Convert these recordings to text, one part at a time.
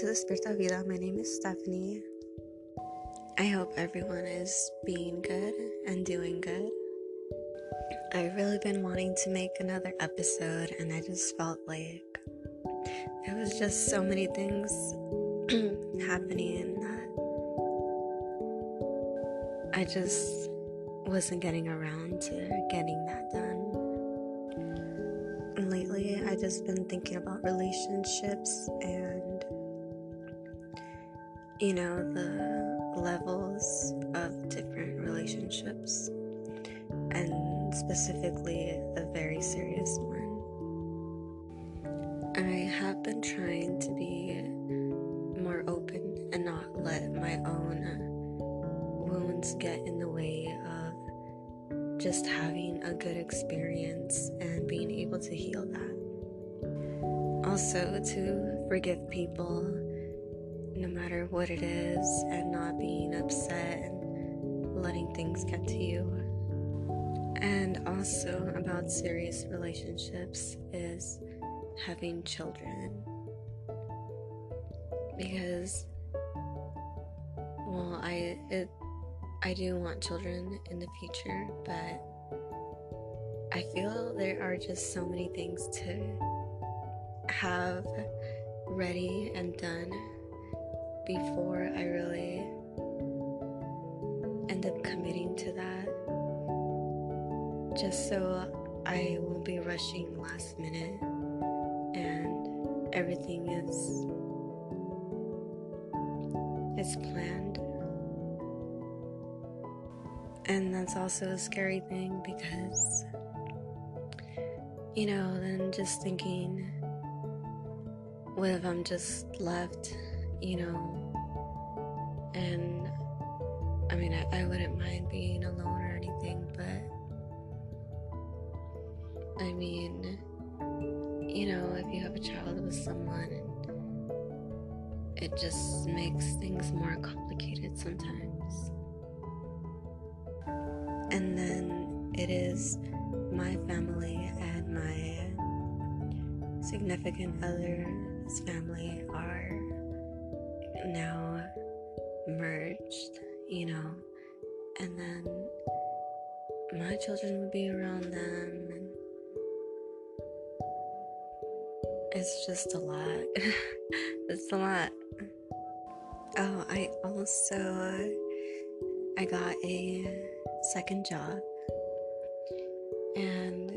to Spirita Vida. My name is Stephanie. I hope everyone is being good and doing good. I've really been wanting to make another episode, and I just felt like there was just so many things happening that I just wasn't getting around to getting that done. And lately, I just been thinking about relationships and you know the levels of different relationships and specifically the very serious one. I have been trying to be more open and not let my own wounds get in the way of just having a good experience and being able to heal that. Also, to forgive people no matter what it is and not being upset and letting things get to you. And also, about serious relationships is having children. Because, well, I, it, I do want children in the future, but I feel there are just so many things to have ready and done before I really end up committing to that. Just so I won't be rushing last minute and everything is is planned. And that's also a scary thing because you know, then just thinking what if I'm just left, you know, and I mean, I, I wouldn't mind being alone or anything, but I mean, you know, if you have a child with someone, it just makes things more complicated sometimes. And then it is my family and my significant other's family are now merged, you know, and then my children would be around them and it's just a lot. it's a lot. Oh, I also uh, I got a second job and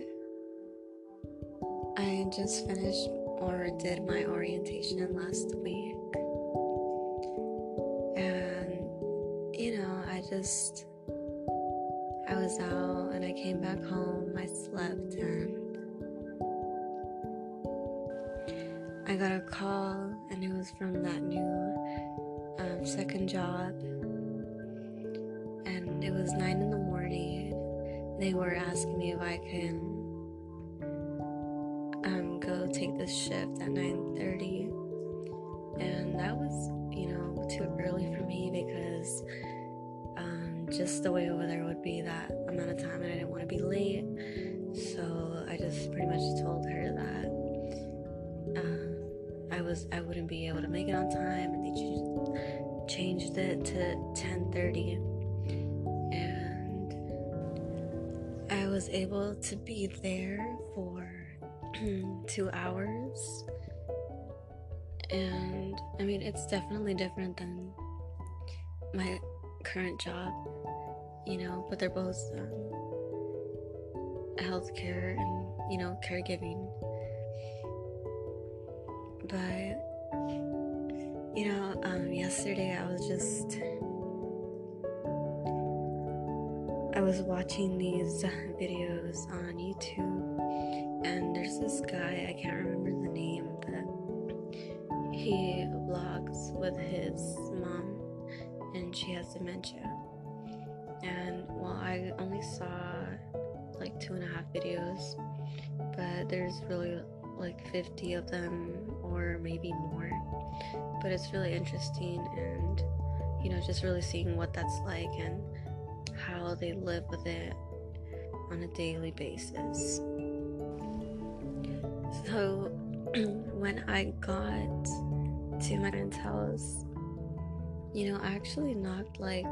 I just finished or did my orientation last week. Just I was out and I came back home, I slept and I got a call and it was from that new um, second job. And it was nine in the morning. They were asking me if I can um, go take this shift at 9:30, and that was, you know, too early for me because just the way over there would be that amount of time, and I didn't want to be late. So I just pretty much told her that uh, I was I wouldn't be able to make it on time, and they changed it to 10:30 And I was able to be there for two hours. And I mean, it's definitely different than my current job, you know, but they're both um, healthcare and, you know, caregiving. But, you know, um, yesterday I was just I was watching these videos on YouTube, and there's this guy, I can't remember the name, but he vlogs with his and she has dementia. And well, I only saw like two and a half videos, but there's really like 50 of them, or maybe more. But it's really interesting, and you know, just really seeing what that's like and how they live with it on a daily basis. So, when I got to my parents' house. You know, I actually knocked like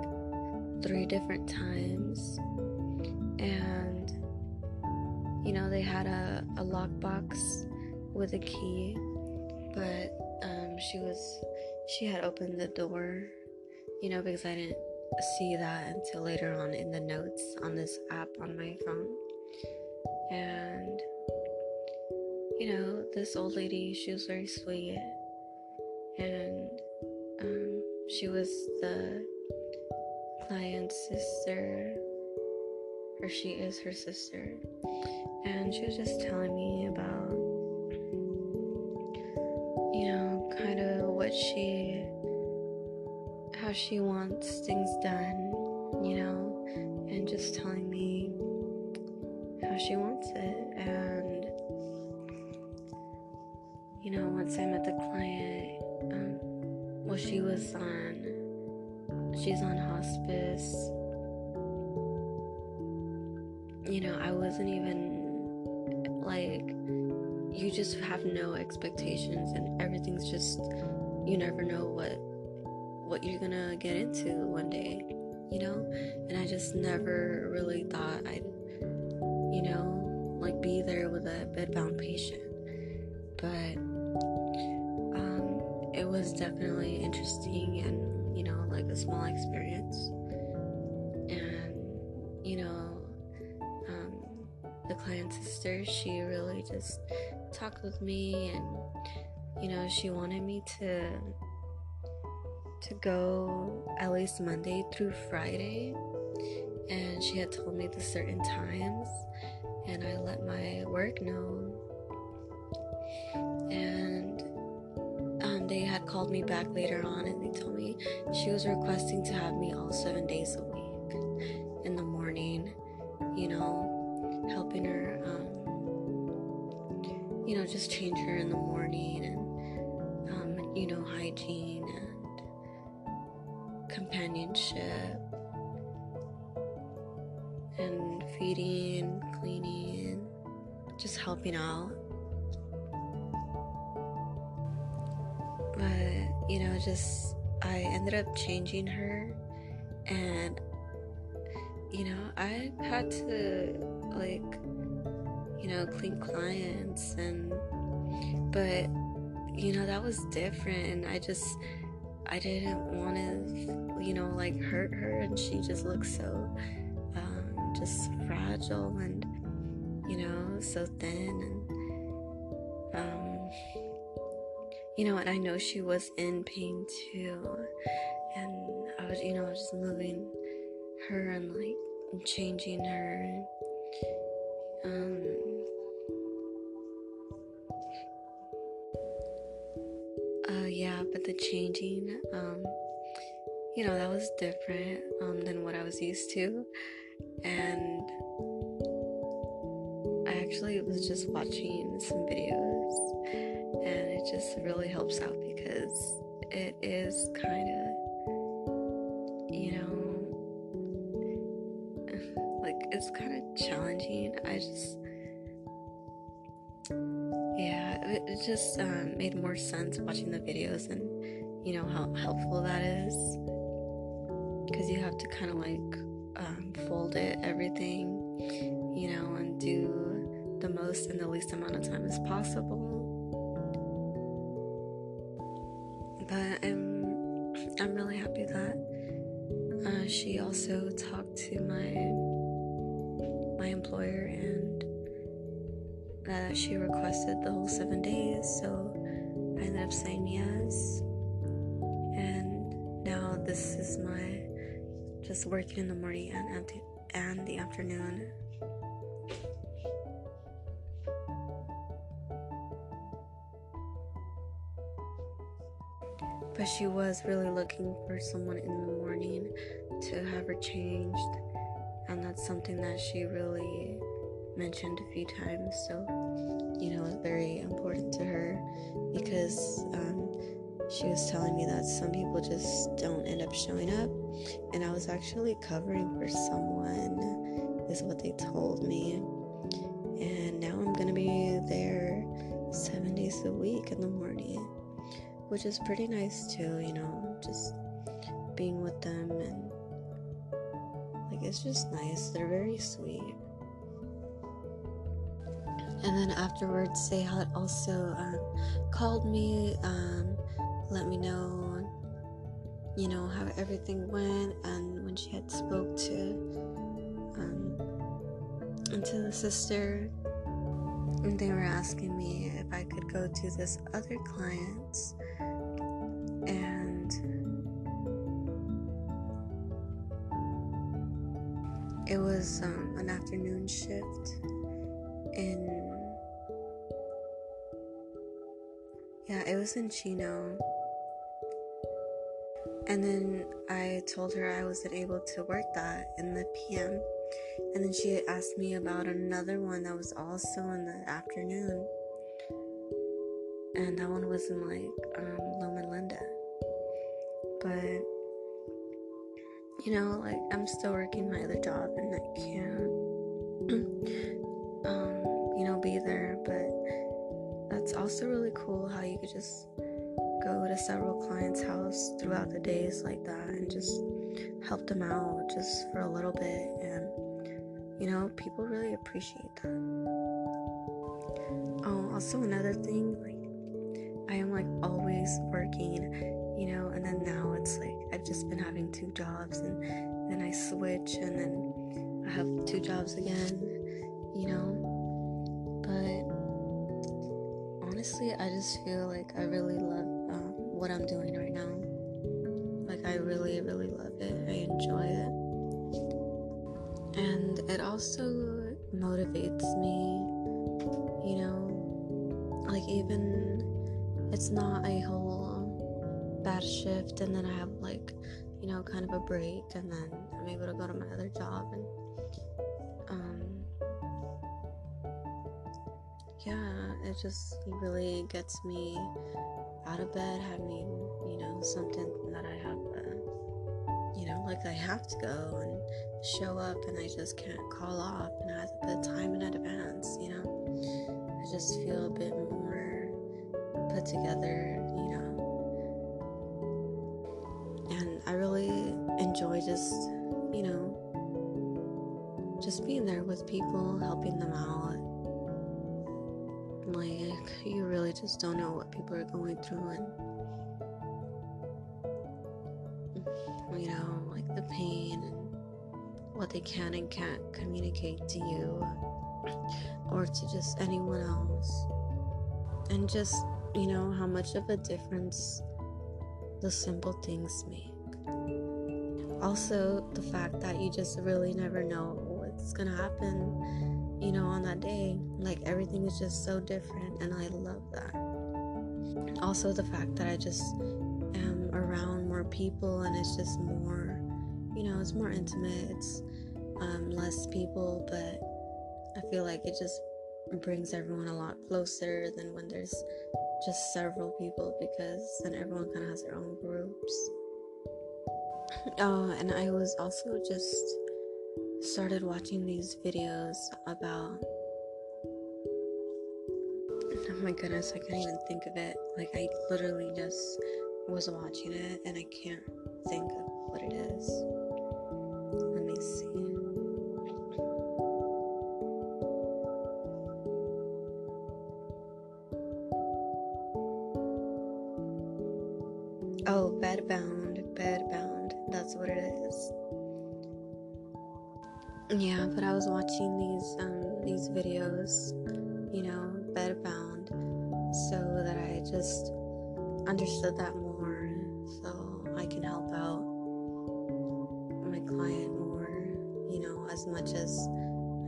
three different times, and you know, they had a, a lockbox with a key, but um, she was she had opened the door, you know, because I didn't see that until later on in the notes on this app on my phone. And you know, this old lady, she was very sweet, and she was the client's sister, or she is her sister, and she was just telling me about, you know, kind of what she, how she wants things done, you know, and just telling me how she wants it, and you know, once I met the client, um, well, she was on, she's on hospice. You know, I wasn't even like, you just have no expectations, and everything's just, you never know what what you're gonna get into one day, you know. And I just never really thought I'd, you know, like be there with a bedbound patient, but it was definitely interesting and you know like a small experience. And you know um, the client sister she really just talked with me and you know she wanted me to to go at least monday through friday. And she had told me the certain times and i let my work know they had called me back later on and they told me she was requesting to have me all seven days a week in the morning, you know, helping her, um, you know, just change her in the morning and, um, you know, hygiene and companionship and feeding, cleaning, just helping out. But you know just i ended up changing her and you know i had to like you know clean clients and but you know that was different and i just i didn't want to you know like hurt her and she just looked so um, just fragile and you know so thin and you know, and I know she was in pain too. And I was, you know, just moving her and like changing her. Um, uh, yeah, but the changing, um, you know, that was different um, than what I was used to. And I actually was just watching some videos and it just really helps out because it is kind of you know like it's kind of challenging. I just yeah it, just um, made more sense watching the videos and you know how helpful that is. Because you have to kind of like um, fold it everything you know and do the most in the least amount of time as possible she requested the whole seven days. So I ended up saying yes, and now this is my just working in the morning and and the afternoon. but she was really looking for someone in the morning to have her changed and that's something that she really mentioned a few times so you know it's very important to her because um, she was telling me that some people just don't end up showing up and i was actually covering for someone is what they told me and now i'm gonna be there seven days a week in the morning which is pretty nice too, you know, just being with them and like it's just nice. They're very sweet. And then afterwards, Sehat also um, called me, um, let me know, you know, how everything went, and when she had spoke to, um, to the sister, they were asking me if I could go to this other client's, and it was um, an afternoon shift in yeah it was in chino. And then i told her i wasn't able to work that in the pm and then she asked me about another one that was also in the afternoon. And that one was in like um, loma linda. But you know like i'm still working my other job and i can't you know, be there. But that's also really cool how you could just go to several clients' house throughout the days like that and just help them out just for a little bit. And, you know, people really appreciate that. Oh, also another thing, like, I am like always working, you know, and then now it's like I've just been having two jobs and then I switch and then I have two jobs again, you know honestly, I just feel like I really love um, what I'm doing right now. Like, I really, really love it. I enjoy it. And it also motivates me, you know, like, even it's not a whole bad shift, and then I have, like, you know, kind of a break, and then I'm able to go to my other job and it just really gets me out of bed having, you know, something that I have, you know, like I have to go and show up and I just can't call off and I have put time in advance, you know. I just feel a bit more put together, you know. And I really enjoy just, you know, just being there with people, helping them out like you really just don't know what people are going through and you know like the pain and what they can and can't communicate to you or to just anyone else. And just you know how much of a difference the simple things make. Also the fact that you just really never know what's gonna happen you know, on that day. Like everything is just so different, and I love that. Also, the fact that I just am around more people and it's just more, you know, it's more intimate, it's um, less people, but I feel like it just brings everyone a lot closer than when there's just several people because then everyone kind of has their own groups. Oh, and I was also just started watching these videos about oh my goodness i can't even think of it. Like i literally just was watching it and i can't think of what it is. Let me see um, these videos, you know, bedbound, so that I just understood that more, so I can help out my client more, you know, as much as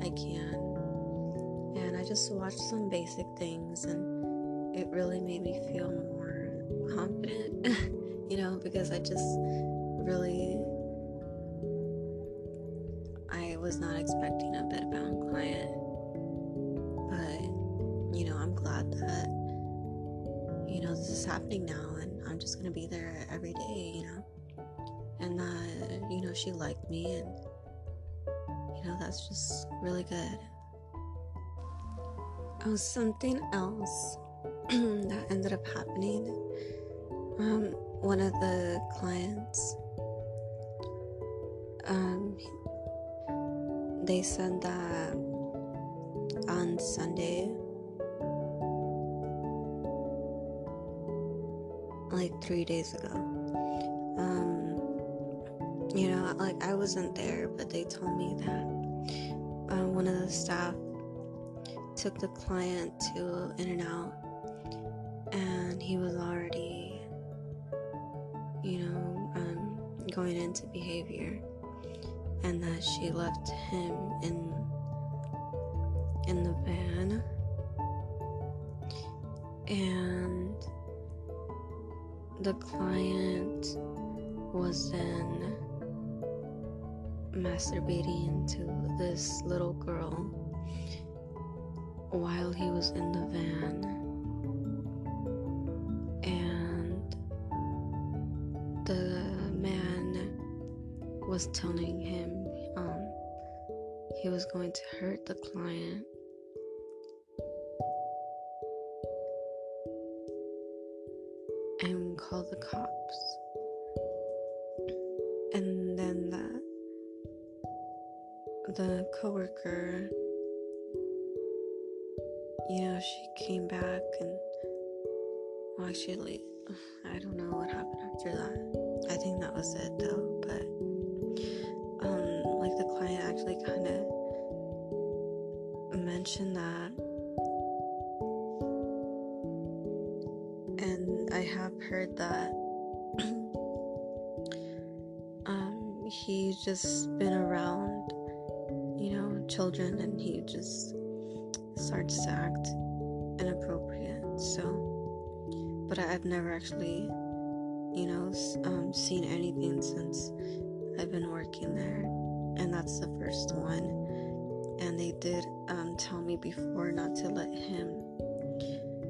I can. And I just watched some basic things, and it really made me feel more confident, you know, because I just really I was not expecting a bedbound client. But, you know, I'm glad that, you know, this is happening now and I'm just to be there every day, you know. And that, you know, she liked me and, you know, that's just really good. Oh, something else that ended up happening Um, one of the clients, um, they said that on Sunday, like three days ago, um, you know, like I wasn't there, but they told me that uh, one of the staff took the client to In-N-Out, and he was already, you know, um, going into behavior, and that she left him in in the van, and the client was then masturbating into this little girl while he was in the van. And the man was telling him um, he was going to hurt the client. Call the cops. And then the the coworker, you know, she came back and well, actually, I don't know what happened after that. I think that was it though, but heard that um, he's just been around you know, children and he just starts to act inappropriate. So, but I've never actually, you know, um, seen anything since I've been working there, and that's the first one. And they did um, tell me before not to let him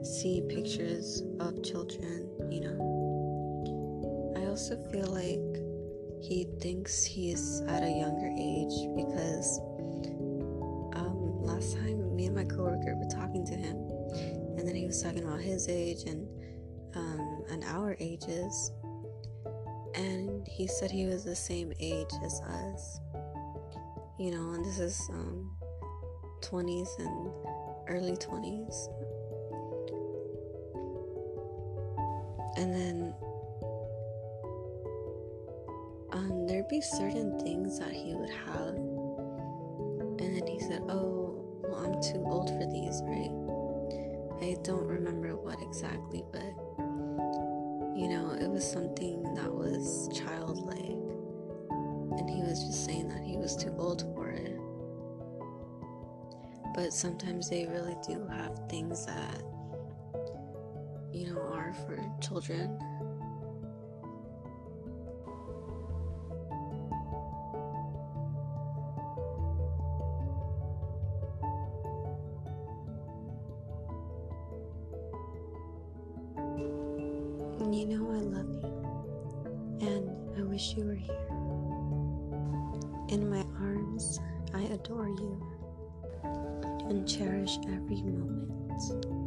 see pictures of children, you know. I also feel like he thinks he's at a younger age because um, last time me and my coworker were talking to him, and then he was talking about his age and um, and our ages, and he said he was the same age as us. You know, and this is um, 20s and early 20s. And then um, there'd be certain things that he would have. And then he said, Oh, well, I'm too old for these, right? I don't remember what exactly, but you know, it was something that was childlike. And he was just saying that he was too old for it. But sometimes they really do have things that, you know, for children. You know I love you, and I wish you were here. In my arms, I adore you and cherish every moment.